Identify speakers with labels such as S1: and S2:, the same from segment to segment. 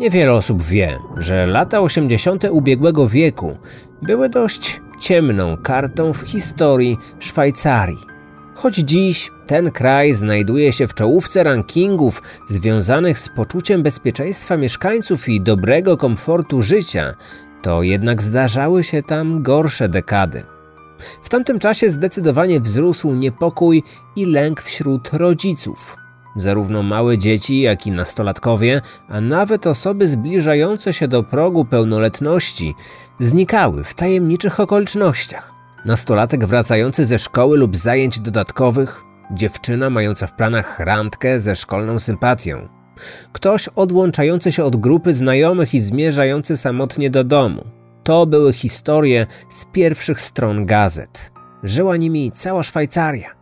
S1: Niewiele osób wie, że lata 80. ubiegłego wieku były dość ciemną kartą w historii Szwajcarii. Choć dziś ten kraj znajduje się w czołówce rankingów związanych z poczuciem bezpieczeństwa mieszkańców i dobrego komfortu życia, to jednak zdarzały się tam gorsze dekady. W tamtym czasie zdecydowanie wzrósł niepokój i lęk wśród rodziców. Zarówno małe dzieci, jak i nastolatkowie, a nawet osoby zbliżające się do progu pełnoletności, znikały w tajemniczych okolicznościach. Nastolatek wracający ze szkoły lub zajęć dodatkowych, dziewczyna mająca w planach randkę ze szkolną sympatią, ktoś odłączający się od grupy znajomych i zmierzający samotnie do domu. To były historie z pierwszych stron gazet. Żyła nimi cała Szwajcaria.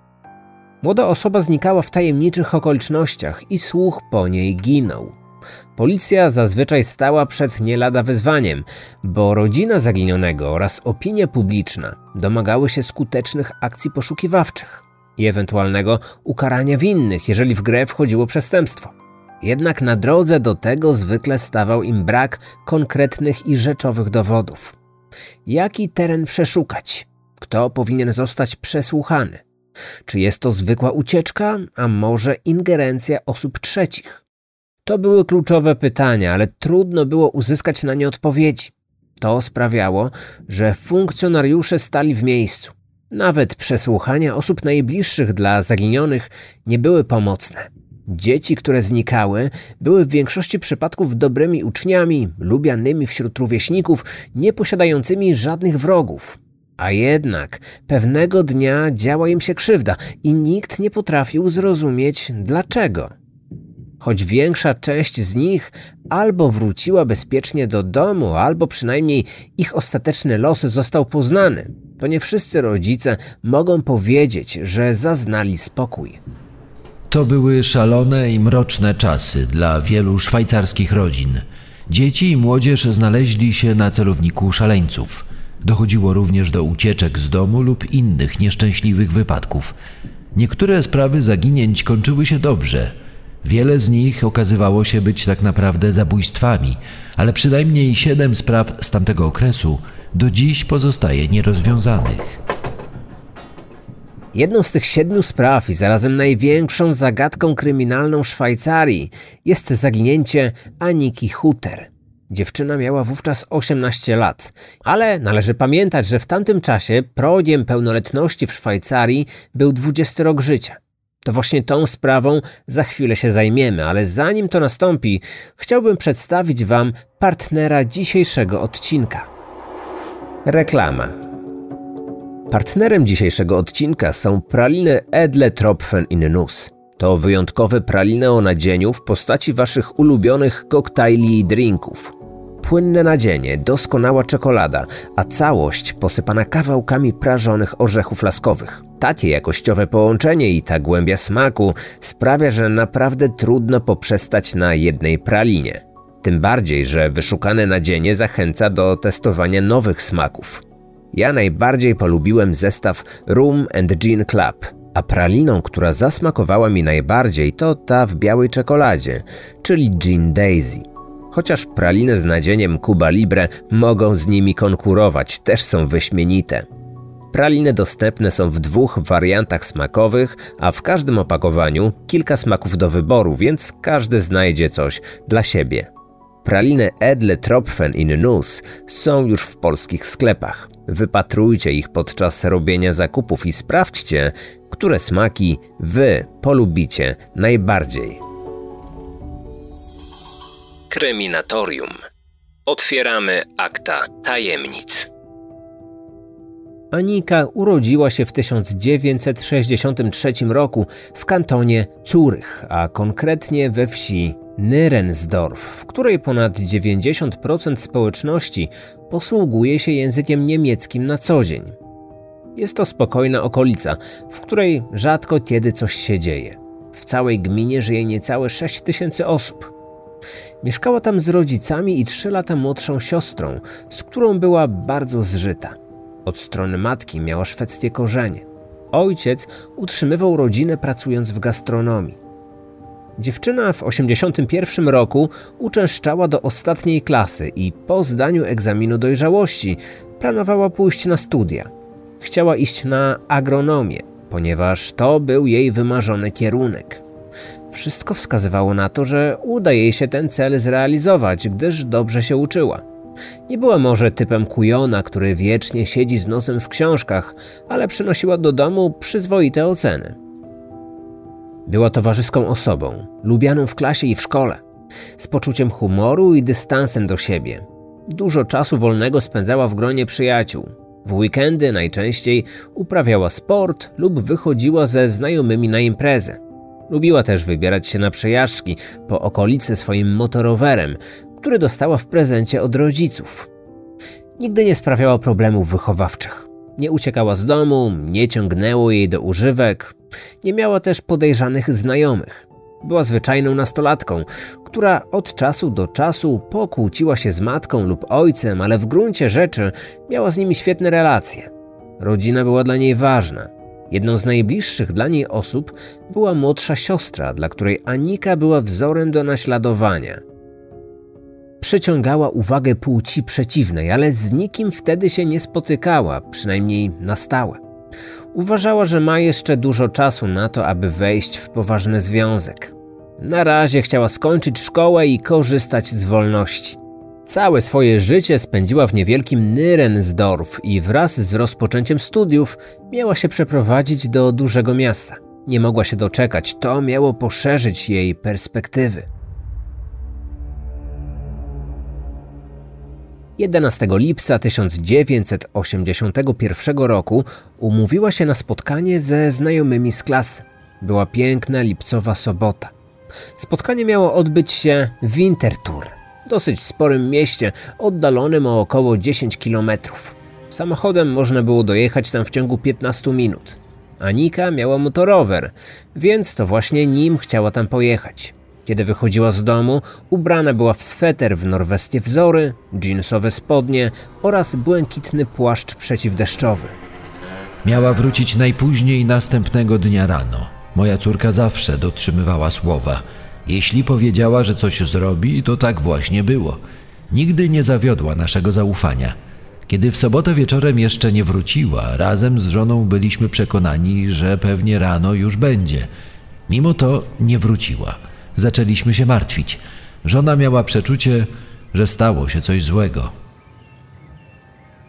S1: Młoda osoba znikała w tajemniczych okolicznościach i słuch po niej ginął. Policja zazwyczaj stała przed nie lada wyzwaniem, bo rodzina zaginionego oraz opinia publiczna domagały się skutecznych akcji poszukiwawczych i ewentualnego ukarania winnych, jeżeli w grę wchodziło przestępstwo. Jednak na drodze do tego zwykle stawał im brak konkretnych i rzeczowych dowodów. Jaki teren przeszukać? Kto powinien zostać przesłuchany? Czy jest to zwykła ucieczka, a może ingerencja osób trzecich? To były kluczowe pytania, ale trudno było uzyskać na nie odpowiedzi. To sprawiało, że funkcjonariusze stali w miejscu. Nawet przesłuchania osób najbliższych dla zaginionych nie były pomocne. Dzieci, które znikały, były w większości przypadków dobrymi uczniami, lubianymi wśród rówieśników, nie posiadającymi żadnych wrogów. A jednak pewnego dnia działa im się krzywda i nikt nie potrafił zrozumieć dlaczego. Choć większa część z nich albo wróciła bezpiecznie do domu, albo przynajmniej ich ostateczny los został poznany, to nie wszyscy rodzice mogą powiedzieć, że zaznali spokój.
S2: To były szalone i mroczne czasy dla wielu szwajcarskich rodzin. Dzieci i młodzież znaleźli się na celowniku szaleńców. Dochodziło również do ucieczek z domu lub innych nieszczęśliwych wypadków. Niektóre sprawy zaginięć kończyły się dobrze. Wiele z nich okazywało się być tak naprawdę zabójstwami, ale przynajmniej siedem spraw z tamtego okresu do dziś pozostaje nierozwiązanych.
S1: Jedną z tych siedmiu spraw i zarazem największą zagadką kryminalną Szwajcarii jest zaginięcie Aniki Hutter. Dziewczyna miała wówczas 18 lat, ale należy pamiętać, że w tamtym czasie progiem pełnoletności w Szwajcarii był 20 rok życia. To właśnie tą sprawą za chwilę się zajmiemy, ale zanim to nastąpi, chciałbym przedstawić Wam partnera dzisiejszego odcinka. Reklama. Partnerem dzisiejszego odcinka są praliny Edle Tropfen in. To wyjątkowe praliny o nadzieniu w postaci Waszych ulubionych koktajli i drinków płynne nadzienie, doskonała czekolada, a całość posypana kawałkami prażonych orzechów laskowych. Takie jakościowe połączenie i ta głębia smaku sprawia, że naprawdę trudno poprzestać na jednej pralinie. Tym bardziej, że wyszukane nadzienie zachęca do testowania nowych smaków. Ja najbardziej polubiłem zestaw Room and Gin Club, a praliną, która zasmakowała mi najbardziej, to ta w białej czekoladzie, czyli Gin Daisy. Chociaż praliny z nadzieniem Cuba Libre mogą z nimi konkurować, też są wyśmienite. Praliny dostępne są w dwóch wariantach smakowych, a w każdym opakowaniu kilka smaków do wyboru, więc każdy znajdzie coś dla siebie. Praliny Edle Tropfen in Nuss są już w polskich sklepach. Wypatrujcie ich podczas robienia zakupów i sprawdźcie, które smaki Wy polubicie najbardziej. Kryminatorium. Otwieramy akta tajemnic. Anika urodziła się w 1963 roku w kantonie Curych, a konkretnie we wsi Nyrensdorf, w której ponad 90% społeczności posługuje się językiem niemieckim na co dzień. Jest to spokojna okolica, w której rzadko kiedy coś się dzieje. W całej gminie żyje niecałe 6 tysięcy osób. Mieszkała tam z rodzicami i trzy lata młodszą siostrą, z którą była bardzo zżyta. Od strony matki miała szwedzkie korzenie. Ojciec utrzymywał rodzinę pracując w gastronomii. Dziewczyna w 81 roku uczęszczała do ostatniej klasy i po zdaniu egzaminu dojrzałości planowała pójść na studia. Chciała iść na agronomię, ponieważ to był jej wymarzony kierunek. Wszystko wskazywało na to, że uda jej się ten cel zrealizować, gdyż dobrze się uczyła. Nie była może typem kujona, który wiecznie siedzi z nosem w książkach, ale przynosiła do domu przyzwoite oceny. Była towarzyską osobą, lubianą w klasie i w szkole, z poczuciem humoru i dystansem do siebie. Dużo czasu wolnego spędzała w gronie przyjaciół. W weekendy najczęściej uprawiała sport lub wychodziła ze znajomymi na imprezę. Lubiła też wybierać się na przejażdżki po okolicy swoim motorowerem, który dostała w prezencie od rodziców. Nigdy nie sprawiała problemów wychowawczych. Nie uciekała z domu, nie ciągnęło jej do używek, nie miała też podejrzanych znajomych. Była zwyczajną nastolatką, która od czasu do czasu pokłóciła się z matką lub ojcem, ale w gruncie rzeczy miała z nimi świetne relacje. Rodzina była dla niej ważna. Jedną z najbliższych dla niej osób była młodsza siostra, dla której Anika była wzorem do naśladowania. Przyciągała uwagę płci przeciwnej, ale z nikim wtedy się nie spotykała, przynajmniej na stałe. Uważała, że ma jeszcze dużo czasu na to, aby wejść w poważny związek. Na razie chciała skończyć szkołę i korzystać z wolności. Całe swoje życie spędziła w niewielkim Nyrensdorf i wraz z rozpoczęciem studiów miała się przeprowadzić do dużego miasta. Nie mogła się doczekać, to miało poszerzyć jej perspektywy. 11 lipca 1981 roku umówiła się na spotkanie ze znajomymi z klasy. Była piękna lipcowa sobota. Spotkanie miało odbyć się w Winterthur, dosyć sporym mieście, oddalonym o około 10 kilometrów. Samochodem można było dojechać tam w ciągu 15 minut. Anika miała motorower, więc to właśnie nim chciała tam pojechać. Kiedy wychodziła z domu, ubrana była w sweter w norweskie wzory, jeansowe spodnie oraz błękitny płaszcz przeciwdeszczowy.
S2: Miała wrócić najpóźniej następnego dnia rano. Moja córka zawsze dotrzymywała słowa. Jeśli powiedziała, że coś zrobi, to tak właśnie było. Nigdy nie zawiodła naszego zaufania. Kiedy w sobotę wieczorem jeszcze nie wróciła, razem z żoną byliśmy przekonani, że pewnie rano już będzie. Mimo to nie wróciła. Zaczęliśmy się martwić. Żona miała przeczucie, że stało się coś złego.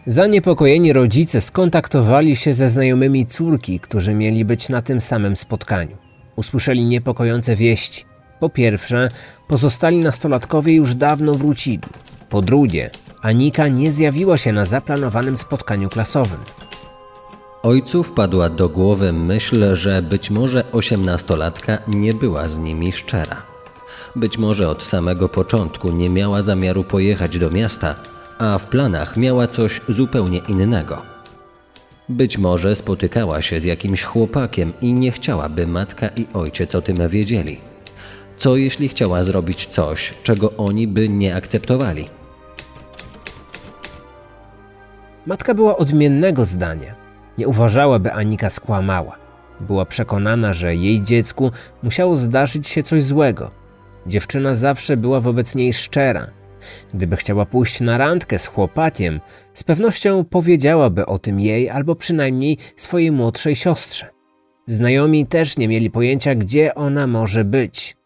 S1: Zaniepokojeni rodzice skontaktowali się ze znajomymi córki, którzy mieli być na tym samym spotkaniu. Usłyszeli niepokojące wieści. Po pierwsze, pozostali nastolatkowie już dawno wrócili. Po drugie, Anika nie zjawiła się na zaplanowanym spotkaniu klasowym.
S3: Ojcu wpadła do głowy myśl, że być może osiemnastolatka nie była z nimi szczera. Być może od samego początku nie miała zamiaru pojechać do miasta, a w planach miała coś zupełnie innego. Być może spotykała się z jakimś chłopakiem i nie chciałaby matka i ojciec o tym wiedzieli. Co jeśli chciała zrobić coś, czego oni by nie akceptowali?
S1: Matka była odmiennego zdania. Nie uważała, by Anika skłamała. Była przekonana, że jej dziecku musiało zdarzyć się coś złego. Dziewczyna zawsze była wobec niej szczera. Gdyby chciała pójść na randkę z chłopakiem, z pewnością powiedziałaby o tym jej albo przynajmniej swojej młodszej siostrze. Znajomi też nie mieli pojęcia, gdzie ona może być.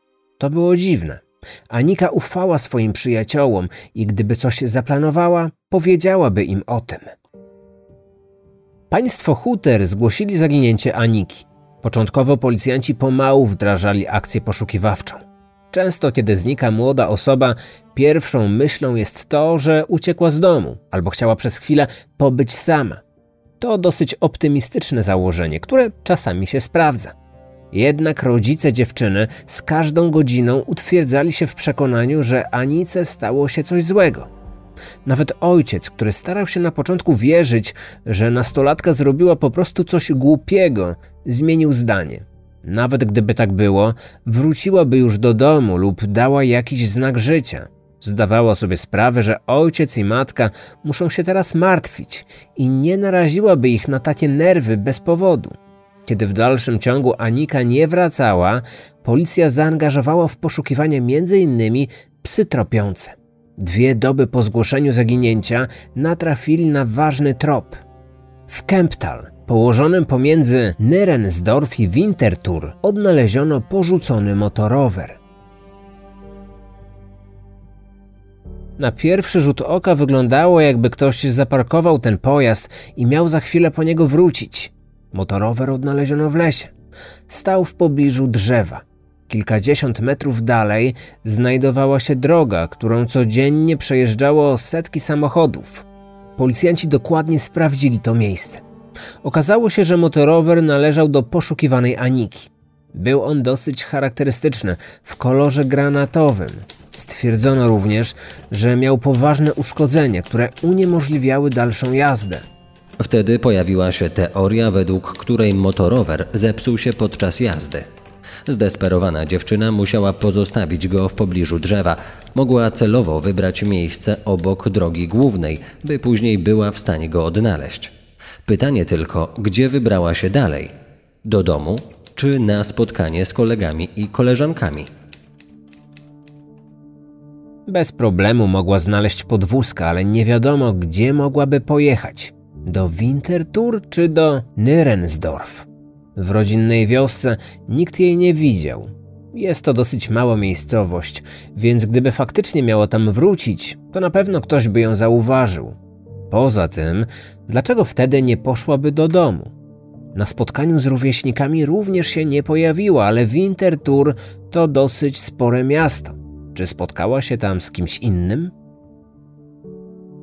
S1: To było dziwne. Anika ufała swoim przyjaciołom i gdyby coś zaplanowała, powiedziałaby im o tym. Państwo Huter zgłosili zaginięcie Aniki. Początkowo policjanci pomału wdrażali akcję poszukiwawczą. Często, kiedy znika młoda osoba, pierwszą myślą jest to, że uciekła z domu albo chciała przez chwilę pobyć sama. To dosyć optymistyczne założenie, które czasami się sprawdza. Jednak rodzice dziewczyny z każdą godziną utwierdzali się w przekonaniu, że Anice stało się coś złego. Nawet ojciec, który starał się na początku wierzyć, że nastolatka zrobiła po prostu coś głupiego, zmienił zdanie. Nawet gdyby tak było, wróciłaby już do domu lub dała jakiś znak życia. Zdawała sobie sprawę, że ojciec i matka muszą się teraz martwić i nie naraziłaby ich na takie nerwy bez powodu. Kiedy w dalszym ciągu Anika nie wracała, policja zaangażowała w poszukiwanie m.in. psy tropiące. Dwie doby po zgłoszeniu zaginięcia natrafili na ważny trop. W Kemptal, położonym pomiędzy Nyrensdorf i Winterthur, odnaleziono porzucony motorower. Na pierwszy rzut oka wyglądało, jakby ktoś zaparkował ten pojazd i miał za chwilę po niego wrócić. Motorower odnaleziono w lesie. Stał w pobliżu drzewa. Kilkadziesiąt metrów dalej znajdowała się droga, którą codziennie przejeżdżało setki samochodów. Policjanci dokładnie sprawdzili to miejsce. Okazało się, że motorower należał do poszukiwanej Aniki. Był on dosyć charakterystyczny, w kolorze granatowym. Stwierdzono również, że miał poważne uszkodzenia, które uniemożliwiały dalszą jazdę.
S3: Wtedy pojawiła się teoria, według której motorower zepsuł się podczas jazdy. Zdesperowana dziewczyna musiała pozostawić go w pobliżu drzewa. Mogła celowo wybrać miejsce obok drogi głównej, by później była w stanie go odnaleźć. Pytanie tylko, gdzie wybrała się dalej? Do domu czy na spotkanie z kolegami i koleżankami?
S1: Bez problemu mogła znaleźć podwózkę, ale nie wiadomo, gdzie mogłaby pojechać. Do Winterthur czy do Nyrensdorf. W rodzinnej wiosce nikt jej nie widział. Jest to dosyć mała miejscowość, więc gdyby faktycznie miała tam wrócić, to na pewno ktoś by ją zauważył. Poza tym, dlaczego wtedy nie poszłaby do domu? Na spotkaniu z rówieśnikami również się nie pojawiła, ale Winterthur to dosyć spore miasto. Czy spotkała się tam z kimś innym?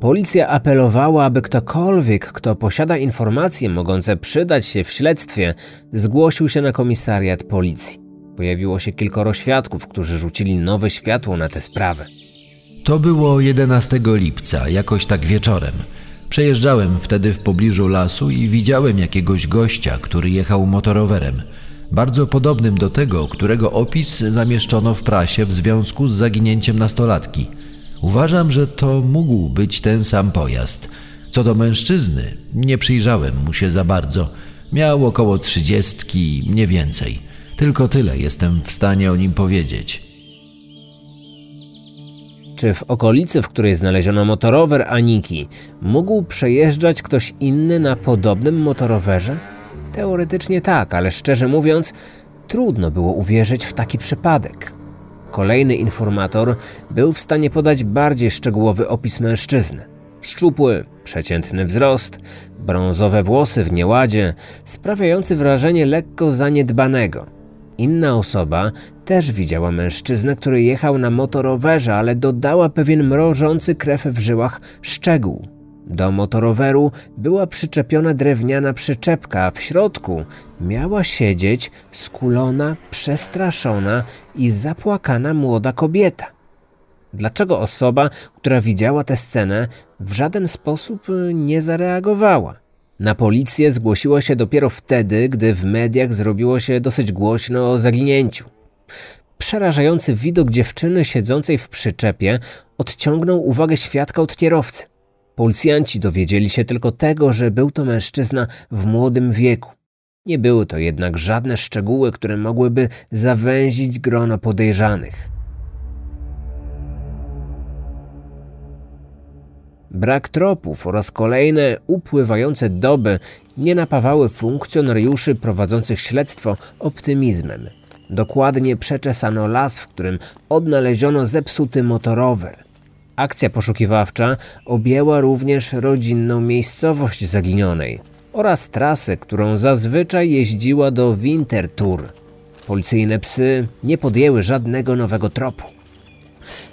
S1: Policja apelowała, aby ktokolwiek, kto posiada informacje mogące przydać się w śledztwie, zgłosił się na komisariat policji. Pojawiło się kilkoro świadków, którzy rzucili nowe światło na tę sprawę.
S2: To było 11 lipca, jakoś tak wieczorem. Przejeżdżałem wtedy w pobliżu lasu i widziałem jakiegoś gościa, który jechał motorowerem. Bardzo podobnym do tego, którego opis zamieszczono w prasie w związku z zaginięciem nastolatki – Uważam, że to mógł być ten sam pojazd. Co do mężczyzny, nie przyjrzałem mu się za bardzo. Miał około trzydziestki, nie więcej. Tylko tyle jestem w stanie o nim powiedzieć.
S1: Czy w okolicy, w której znaleziono motorower Aniki, mógł przejeżdżać ktoś inny na podobnym motorowerze? Teoretycznie tak, ale szczerze mówiąc, trudno było uwierzyć w taki przypadek. Kolejny informator był w stanie podać bardziej szczegółowy opis mężczyzny. Szczupły, przeciętny wzrost, brązowe włosy w nieładzie, sprawiający wrażenie lekko zaniedbanego. Inna osoba też widziała mężczyznę, który jechał na motorowerze, ale dodała pewien mrożący krew w żyłach szczegół. Do motoroweru była przyczepiona drewniana przyczepka, a w środku miała siedzieć skulona, przestraszona i zapłakana młoda kobieta. Dlaczego osoba, która widziała tę scenę, w żaden sposób nie zareagowała? Na policję zgłosiła się dopiero wtedy, gdy w mediach zrobiło się dosyć głośno o zaginięciu. Przerażający widok dziewczyny siedzącej w przyczepie odciągnął uwagę świadka od kierowcy. Policjanci dowiedzieli się tylko tego, że był to mężczyzna w młodym wieku. Nie były to jednak żadne szczegóły, które mogłyby zawęzić grono podejrzanych. Brak tropów oraz kolejne upływające doby nie napawały funkcjonariuszy prowadzących śledztwo optymizmem. Dokładnie przeczesano las, w którym odnaleziono zepsuty motorower – Akcja poszukiwawcza objęła również rodzinną miejscowość zaginionej oraz trasę, którą zazwyczaj jeździła do Winterthur. Policyjne psy nie podjęły żadnego nowego tropu.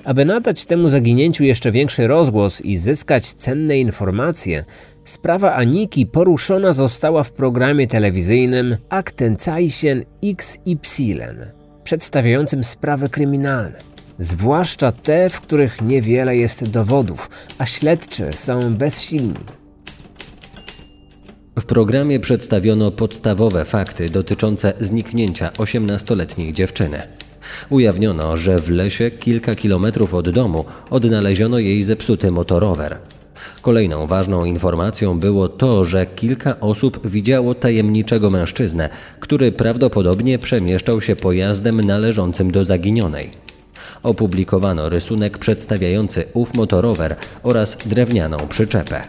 S1: Aby nadać temu zaginięciu jeszcze większy rozgłos i zyskać cenne informacje, sprawa Aniki poruszona została w programie telewizyjnym Aktenzeichen XY, przedstawiającym sprawy kryminalne zwłaszcza te, w których niewiele jest dowodów, a śledczy są bezsilni.
S3: W programie przedstawiono podstawowe fakty dotyczące zniknięcia 18-letniej dziewczyny. Ujawniono, że w lesie kilka kilometrów od domu odnaleziono jej zepsuty motorower. Kolejną ważną informacją było to, że kilka osób widziało tajemniczego mężczyznę, który prawdopodobnie przemieszczał się pojazdem należącym do zaginionej. Opublikowano rysunek przedstawiający ów motorower oraz drewnianą przyczepę.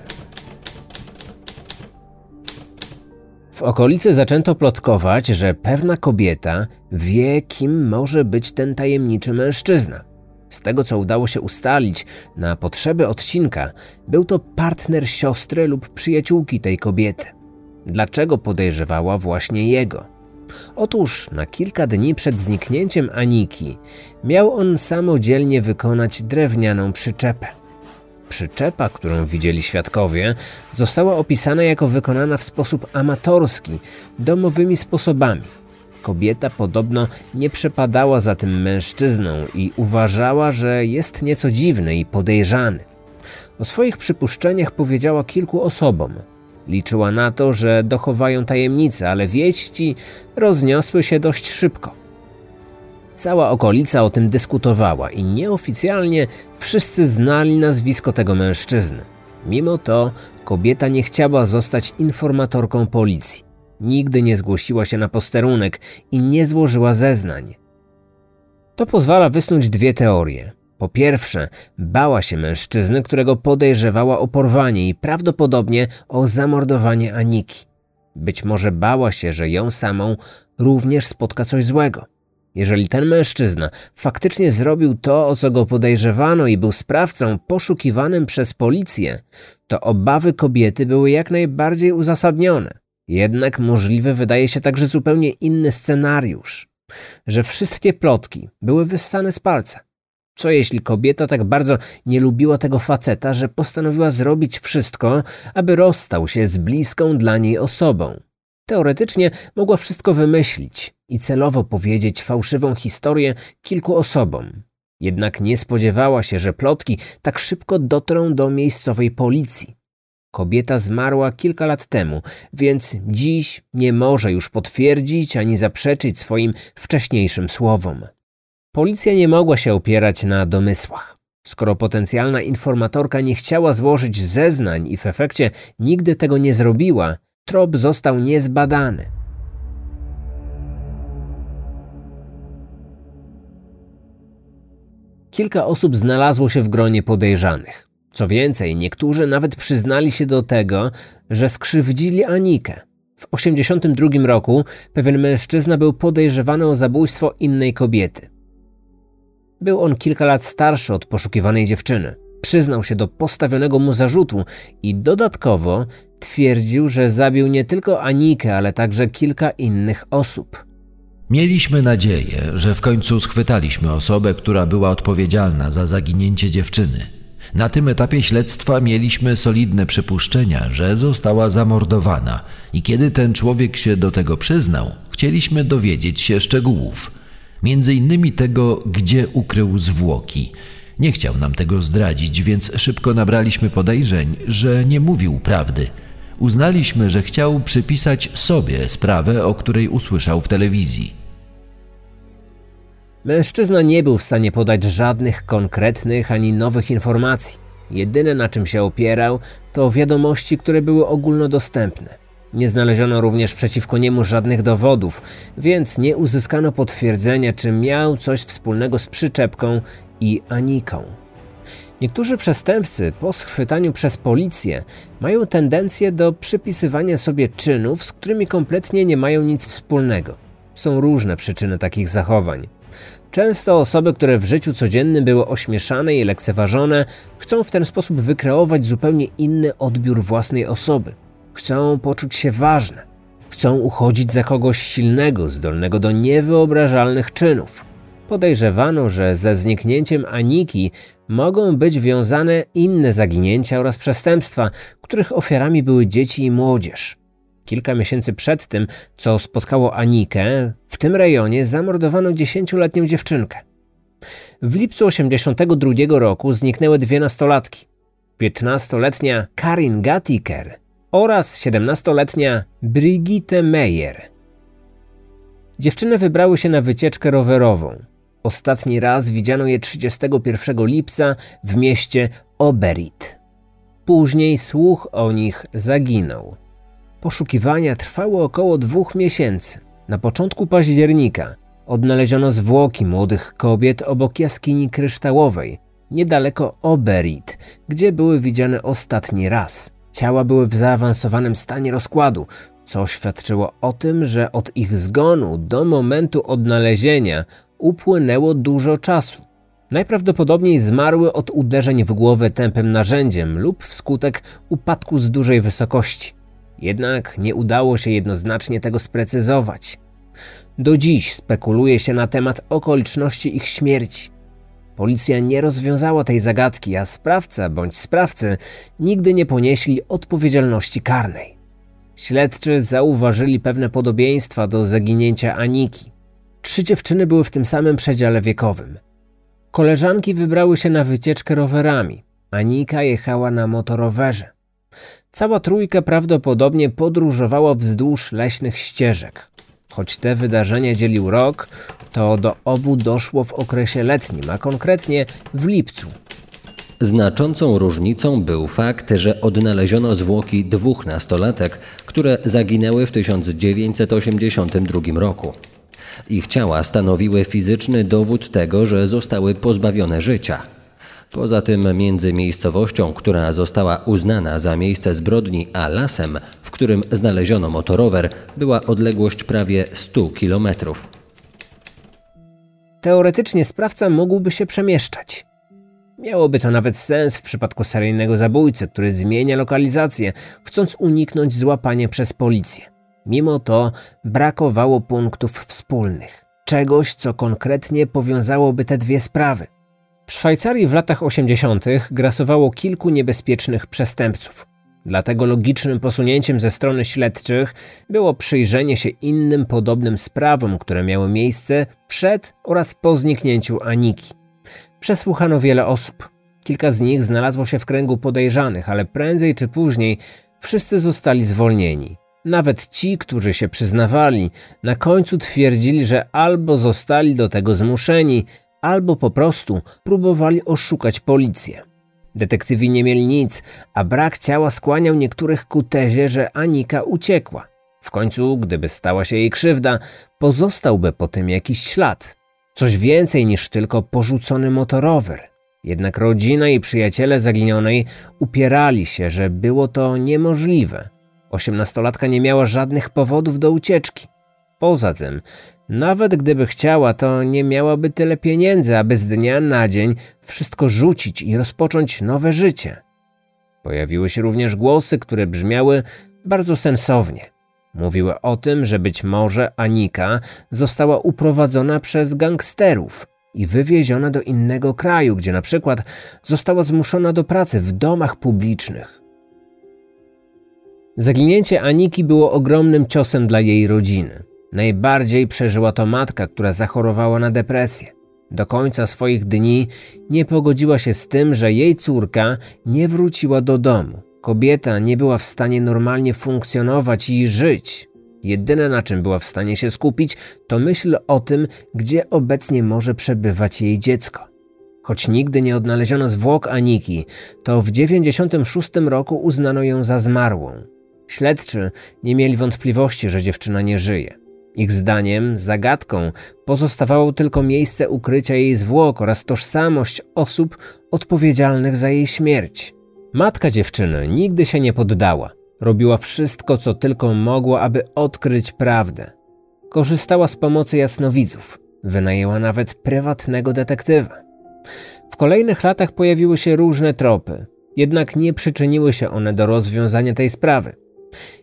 S1: W okolicy zaczęto plotkować, że pewna kobieta wie, kim może być ten tajemniczy mężczyzna. Z tego, co udało się ustalić na potrzeby odcinka, był to partner siostry lub przyjaciółki tej kobiety. Dlaczego podejrzewała właśnie jego? Otóż na kilka dni przed zniknięciem Aniki miał on samodzielnie wykonać drewnianą przyczepę. Przyczepa, którą widzieli świadkowie, została opisana jako wykonana w sposób amatorski, domowymi sposobami. Kobieta podobno nie przepadała za tym mężczyzną i uważała, że jest nieco dziwny i podejrzany. O swoich przypuszczeniach powiedziała kilku osobom. Liczyła na to, że dochowają tajemnicy, ale wieści rozniosły się dość szybko. Cała okolica o tym dyskutowała i nieoficjalnie wszyscy znali nazwisko tego mężczyzny. Mimo to kobieta nie chciała zostać informatorką policji. Nigdy nie zgłosiła się na posterunek i nie złożyła zeznań. To pozwala wysnuć dwie teorie. Po pierwsze, bała się mężczyzny, którego podejrzewała o porwanie i prawdopodobnie o zamordowanie Aniki. Być może bała się, że ją samą również spotka coś złego. Jeżeli ten mężczyzna faktycznie zrobił to, o co go podejrzewano i był sprawcą poszukiwanym przez policję, to obawy kobiety były jak najbardziej uzasadnione. Jednak możliwy wydaje się także zupełnie inny scenariusz, że wszystkie plotki były wyssane z palca. Co jeśli kobieta tak bardzo nie lubiła tego faceta, że postanowiła zrobić wszystko, aby rozstał się z bliską dla niej osobą? Teoretycznie mogła wszystko wymyślić i celowo powiedzieć fałszywą historię kilku osobom. Jednak nie spodziewała się, że plotki tak szybko dotrą do miejscowej policji. Kobieta zmarła kilka lat temu, więc dziś nie może już potwierdzić ani zaprzeczyć swoim wcześniejszym słowom. Policja nie mogła się opierać na domysłach. Skoro potencjalna informatorka nie chciała złożyć zeznań i w efekcie nigdy tego nie zrobiła, trop został niezbadany. Kilka osób znalazło się w gronie podejrzanych. Co więcej, niektórzy nawet przyznali się do tego, że skrzywdzili Anikę. W 1982 roku pewien mężczyzna był podejrzewany o zabójstwo innej kobiety. Był on kilka lat starszy od poszukiwanej dziewczyny. Przyznał się do postawionego mu zarzutu i dodatkowo twierdził, że zabił nie tylko Anikę, ale także kilka innych osób.
S2: Mieliśmy nadzieję, że w końcu schwytaliśmy osobę, która była odpowiedzialna za zaginięcie dziewczyny. Na tym etapie śledztwa mieliśmy solidne przypuszczenia, że została zamordowana i kiedy ten człowiek się do tego przyznał, chcieliśmy dowiedzieć się szczegółów. Między innymi tego, gdzie ukrył zwłoki. Nie chciał nam tego zdradzić, więc szybko nabraliśmy podejrzeń, że nie mówił prawdy. Uznaliśmy, że chciał przypisać sobie sprawę, o której usłyszał w telewizji.
S1: Mężczyzna nie był w stanie podać żadnych konkretnych ani nowych informacji. Jedyne na czym się opierał to wiadomości, które były ogólnodostępne. Nie znaleziono również przeciwko niemu żadnych dowodów, więc nie uzyskano potwierdzenia, czy miał coś wspólnego z przyczepką i Aniką. Niektórzy przestępcy po schwytaniu przez policję mają tendencję do przypisywania sobie czynów, z którymi kompletnie nie mają nic wspólnego. Są różne przyczyny takich zachowań. Często osoby, które w życiu codziennym były ośmieszane i lekceważone, chcą w ten sposób wykreować zupełnie inny odbiór własnej osoby. Chcą poczuć się ważne. Chcą uchodzić za kogoś silnego, zdolnego do niewyobrażalnych czynów. Podejrzewano, że ze zniknięciem Aniki mogą być wiązane inne zaginięcia oraz przestępstwa, których ofiarami były dzieci i młodzież. Kilka miesięcy przed tym, co spotkało Anikę, w tym rejonie zamordowano dziesięcioletnią dziewczynkę. W lipcu 1982 roku zniknęły dwie nastolatki. 15-letnia Karin Gattiker oraz 17-letnia Brigitte Meyer. Dziewczyny wybrały się na wycieczkę rowerową. Ostatni raz widziano je 31 lipca w mieście Oberit. Później słuch o nich zaginął. Poszukiwania trwały około dwóch miesięcy. Na początku października odnaleziono zwłoki młodych kobiet obok jaskini kryształowej, niedaleko Oberit, gdzie były widziane ostatni raz. Ciała były w zaawansowanym stanie rozkładu, co świadczyło o tym, że od ich zgonu do momentu odnalezienia upłynęło dużo czasu. Najprawdopodobniej zmarły od uderzeń w głowę tępym narzędziem lub wskutek upadku z dużej wysokości. Jednak nie udało się jednoznacznie tego sprecyzować. Do dziś spekuluje się na temat okoliczności ich śmierci. Policja nie rozwiązała tej zagadki, a sprawca bądź sprawcy nigdy nie ponieśli odpowiedzialności karnej. Śledczy zauważyli pewne podobieństwa do zaginięcia Aniki. Trzy dziewczyny były w tym samym przedziale wiekowym. Koleżanki wybrały się na wycieczkę rowerami. Anika jechała na motorowerze. Cała trójka prawdopodobnie podróżowała wzdłuż leśnych ścieżek. Choć te wydarzenia dzielił rok, to do obu doszło w okresie letnim, a konkretnie w lipcu.
S3: Znaczącą różnicą był fakt, że odnaleziono zwłoki dwóch nastolatek, które zaginęły w 1982 roku. Ich ciała stanowiły fizyczny dowód tego, że zostały pozbawione życia. Poza tym między miejscowością, która została uznana za miejsce zbrodni, a lasem, w którym znaleziono motorower, była odległość prawie 100 kilometrów.
S1: Teoretycznie sprawca mógłby się przemieszczać. Miałoby to nawet sens w przypadku seryjnego zabójcy, który zmienia lokalizację, chcąc uniknąć złapania przez policję. Mimo to brakowało punktów wspólnych, czegoś, co konkretnie powiązałoby te dwie sprawy. W Szwajcarii w latach 80. grasowało kilku niebezpiecznych przestępców. Dlatego logicznym posunięciem ze strony śledczych było przyjrzenie się innym podobnym sprawom, które miały miejsce przed oraz po zniknięciu Aniki. Przesłuchano wiele osób. Kilka z nich znalazło się w kręgu podejrzanych, ale prędzej czy później wszyscy zostali zwolnieni. Nawet ci, którzy się przyznawali, na końcu twierdzili, że albo zostali do tego zmuszeni, albo po prostu próbowali oszukać policję. Detektywi nie mieli nic, a brak ciała skłaniał niektórych ku tezie, że Anika uciekła. W końcu, gdyby stała się jej krzywda, pozostałby po tym jakiś ślad. Coś więcej niż tylko porzucony motorower. Jednak rodzina i przyjaciele zaginionej upierali się, że było to niemożliwe. Osiemnastolatka nie miała żadnych powodów do ucieczki. Poza tym, nawet gdyby chciała, to nie miałaby tyle pieniędzy, aby z dnia na dzień wszystko rzucić i rozpocząć nowe życie. Pojawiły się również głosy, które brzmiały bardzo sensownie. Mówiły o tym, że być może Anika została uprowadzona przez gangsterów i wywieziona do innego kraju, gdzie na przykład została zmuszona do pracy w domach publicznych. Zaginięcie Aniki było ogromnym ciosem dla jej rodziny. Najbardziej przeżyła to matka, która zachorowała na depresję. Do końca swoich dni nie pogodziła się z tym, że jej córka nie wróciła do domu. Kobieta nie była w stanie normalnie funkcjonować i żyć. Jedyne na czym była w stanie się skupić, to myśl o tym, gdzie obecnie może przebywać jej dziecko. Choć nigdy nie odnaleziono zwłok Aniki, to w 96 roku uznano ją za zmarłą. Śledczy nie mieli wątpliwości, że dziewczyna nie żyje. Ich zdaniem zagadką pozostawało tylko miejsce ukrycia jej zwłok oraz tożsamość osób odpowiedzialnych za jej śmierć. Matka dziewczyny nigdy się nie poddała. Robiła wszystko, co tylko mogła, aby odkryć prawdę. Korzystała z pomocy jasnowidzów. Wynajęła nawet prywatnego detektywa. W kolejnych latach pojawiły się różne tropy, jednak nie przyczyniły się one do rozwiązania tej sprawy.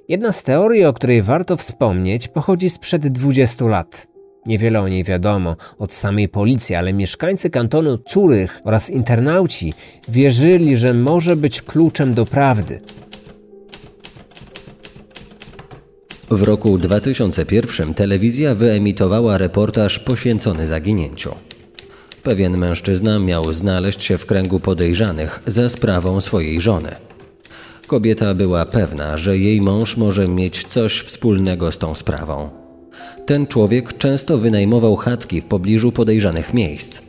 S1: Jedna z teorii, o której warto wspomnieć, pochodzi sprzed 20 lat. Niewiele o niej wiadomo od samej policji, ale mieszkańcy kantonu Curych oraz internauci wierzyli, że może być kluczem do prawdy.
S3: W roku 2001 telewizja wyemitowała reportaż poświęcony zaginięciu. Pewien mężczyzna miał znaleźć się w kręgu podejrzanych za sprawą swojej żony. Kobieta była pewna, że jej mąż może mieć coś wspólnego z tą sprawą. Ten człowiek często wynajmował chatki w pobliżu podejrzanych miejsc.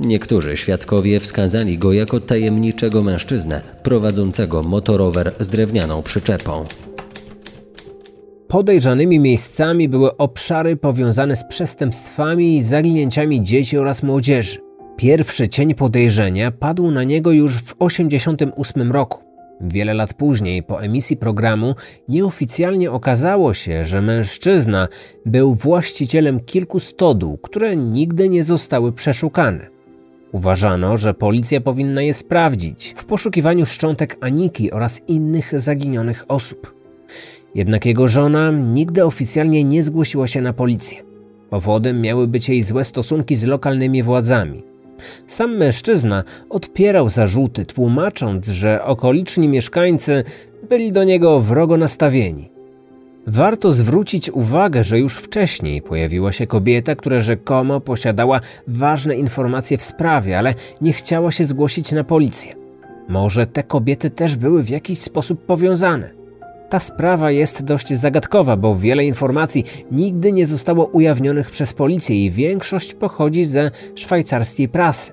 S3: Niektórzy świadkowie wskazali go jako tajemniczego mężczyznę prowadzącego motorower z drewnianą przyczepą.
S1: Podejrzanymi miejscami były obszary powiązane z przestępstwami i zaginięciami dzieci oraz młodzieży. Pierwszy cień podejrzenia padł na niego już w 1988 roku. Wiele lat później, po emisji programu, nieoficjalnie okazało się, że mężczyzna był właścicielem kilku stodół, które nigdy nie zostały przeszukane. Uważano, że policja powinna je sprawdzić w poszukiwaniu szczątek Aniki oraz innych zaginionych osób. Jednak jego żona nigdy oficjalnie nie zgłosiła się na policję. Powodem miały być jej złe stosunki z lokalnymi władzami. Sam mężczyzna odpierał zarzuty, tłumacząc, że okoliczni mieszkańcy byli do niego wrogo nastawieni. Warto zwrócić uwagę, że już wcześniej pojawiła się kobieta, która rzekomo posiadała ważne informacje w sprawie, ale nie chciała się zgłosić na policję. Może te kobiety też były w jakiś sposób powiązane. Ta sprawa jest dość zagadkowa, bo wiele informacji nigdy nie zostało ujawnionych przez policję i większość pochodzi ze szwajcarskiej prasy.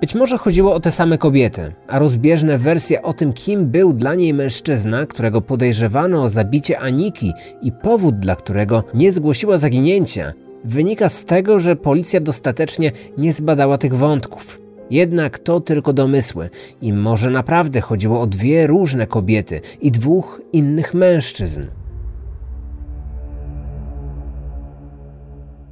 S1: Być może chodziło o te same kobiety, a rozbieżne wersje o tym, kim był dla niej mężczyzna, którego podejrzewano o zabicie Aniki i powód, dla którego nie zgłosiła zaginięcia, wynika z tego, że policja dostatecznie nie zbadała tych wątków. Jednak to tylko domysły i może naprawdę chodziło o dwie różne kobiety i dwóch innych mężczyzn.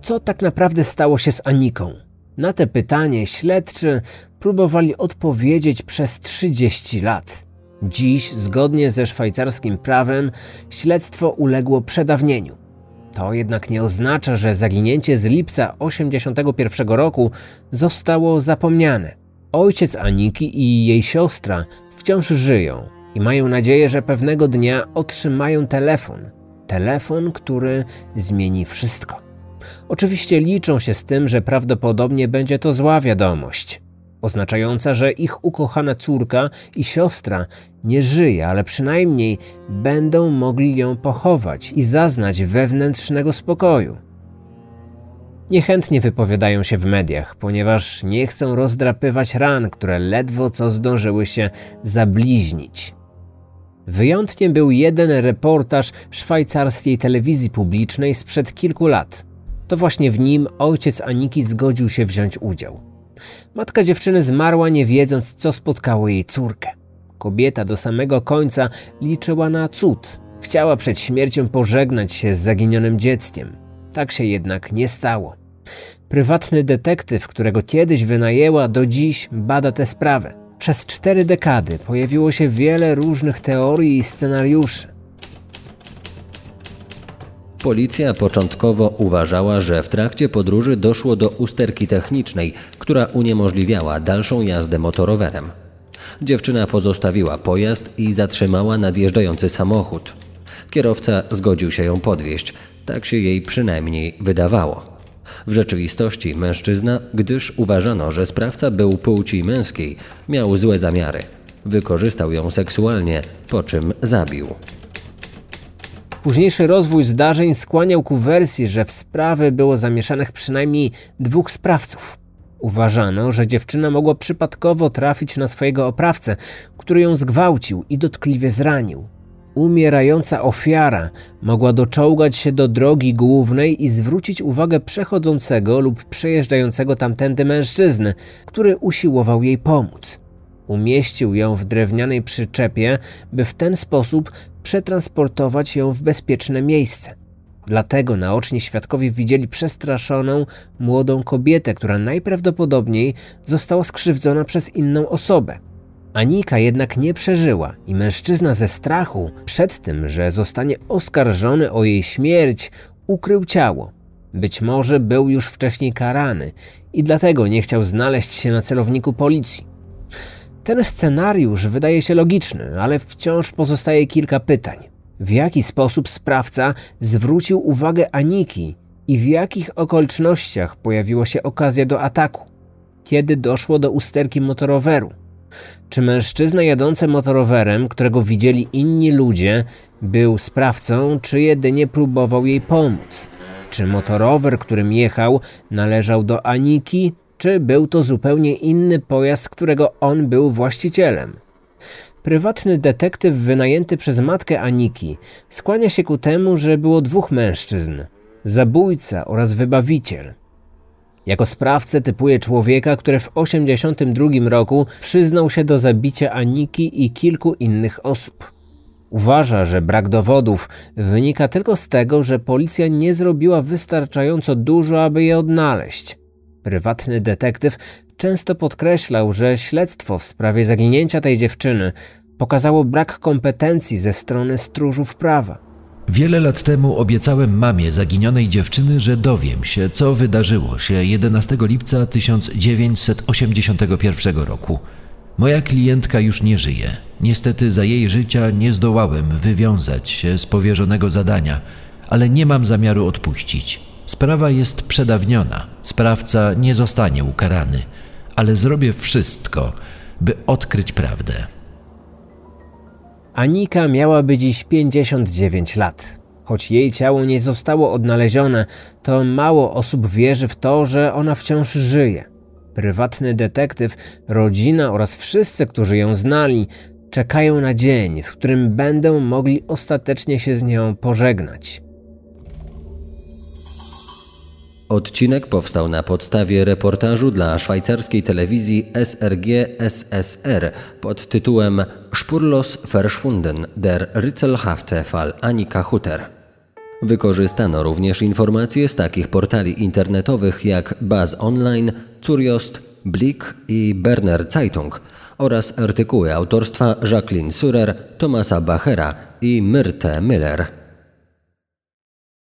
S1: Co tak naprawdę stało się z Aniką? Na te pytanie śledczy próbowali odpowiedzieć przez 30 lat. Dziś, zgodnie ze szwajcarskim prawem, śledztwo uległo przedawnieniu. To jednak nie oznacza, że zaginięcie z lipca 1981 roku zostało zapomniane. Ojciec Aniki i jej siostra wciąż żyją i mają nadzieję, że pewnego dnia otrzymają telefon. Telefon, który zmieni wszystko. Oczywiście liczą się z tym, że prawdopodobnie będzie to zła wiadomość, oznaczająca, że ich ukochana córka i siostra nie żyje, ale przynajmniej będą mogli ją pochować i zaznać wewnętrznego spokoju. Niechętnie wypowiadają się w mediach, ponieważ nie chcą rozdrapywać ran, które ledwo co zdążyły się zabliźnić. Wyjątkiem był jeden reportaż szwajcarskiej telewizji publicznej sprzed kilku lat – to właśnie w nim ojciec Aniki zgodził się wziąć udział. Matka dziewczyny zmarła nie wiedząc, co spotkało jej córkę. Kobieta do samego końca liczyła na cud. Chciała przed śmiercią pożegnać się z zaginionym dzieckiem. Tak się jednak nie stało. Prywatny detektyw, którego kiedyś wynajęła, do dziś bada tę sprawę. Przez cztery dekady pojawiło się wiele różnych teorii i scenariuszy.
S3: Policja początkowo uważała, że w trakcie podróży doszło do usterki technicznej, która uniemożliwiała dalszą jazdę motorowerem. Dziewczyna pozostawiła pojazd i zatrzymała nadjeżdżający samochód. Kierowca zgodził się ją podwieźć, tak się jej przynajmniej wydawało. W rzeczywistości mężczyzna, gdyż uważano, że sprawca był płci męskiej, miał złe zamiary. Wykorzystał ją seksualnie, po czym zabił.
S1: Późniejszy rozwój zdarzeń skłaniał ku wersji, że w sprawy było zamieszanych przynajmniej dwóch sprawców. Uważano, że dziewczyna mogła przypadkowo trafić na swojego oprawcę, który ją zgwałcił i dotkliwie zranił. Umierająca ofiara mogła doczołgać się do drogi głównej i zwrócić uwagę przechodzącego lub przejeżdżającego tamtędy mężczyzny, który usiłował jej pomóc. Umieścił ją w drewnianej przyczepie, by w ten sposób przetransportować ją w bezpieczne miejsce. Dlatego naoczni świadkowie widzieli przestraszoną, młodą kobietę, która najprawdopodobniej została skrzywdzona przez inną osobę. Anika jednak nie przeżyła i mężczyzna ze strachu przed tym, że zostanie oskarżony o jej śmierć, ukrył ciało. Być może był już wcześniej karany i dlatego nie chciał znaleźć się na celowniku policji. Ten scenariusz wydaje się logiczny, ale wciąż pozostaje kilka pytań. W jaki sposób sprawca zwrócił uwagę Aniki i w jakich okolicznościach pojawiła się okazja do ataku? Kiedy doszło do usterki motoroweru? Czy mężczyzna jadący motorowerem, którego widzieli inni ludzie, był sprawcą, czy jedynie próbował jej pomóc? Czy motorower, którym jechał, należał do Aniki, czy był to zupełnie inny pojazd, którego on był właścicielem. Prywatny detektyw wynajęty przez matkę Aniki skłania się ku temu, że było dwóch mężczyzn zabójca oraz wybawiciel. Jako sprawcę typuje człowieka, który w 1982 roku przyznał się do zabicia Aniki i kilku innych osób. Uważa, że brak dowodów wynika tylko z tego, że policja nie zrobiła wystarczająco dużo, aby je odnaleźć. Prywatny detektyw często podkreślał, że śledztwo w sprawie zaginięcia tej dziewczyny pokazało brak kompetencji ze strony stróżów prawa.
S2: Wiele lat temu obiecałem mamie zaginionej dziewczyny, że dowiem się, co wydarzyło się 11 lipca 1981 roku. Moja klientka już nie żyje. Niestety za jej życia nie zdołałem wywiązać się z powierzonego zadania, ale nie mam zamiaru odpuścić. Sprawa jest przedawniona, sprawca nie zostanie ukarany, ale zrobię wszystko, by odkryć prawdę.
S1: Anika miałaby dziś 59 lat. Choć jej ciało nie zostało odnalezione, to mało osób wierzy w to, że ona wciąż żyje. Prywatny detektyw, rodzina oraz wszyscy, którzy ją znali, czekają na dzień, w którym będą mogli ostatecznie się z nią pożegnać.
S3: Odcinek powstał na podstawie reportażu dla szwajcarskiej telewizji SRG SSR pod tytułem Spurlos verschwunden der Ritzelhafte Fall Annika Hutter. Wykorzystano również informacje z takich portali internetowych jak Baz Online, Curiost, Blick i Berner Zeitung oraz artykuły autorstwa Jacqueline Surer, Tomasa Bachera i Myrte Müller.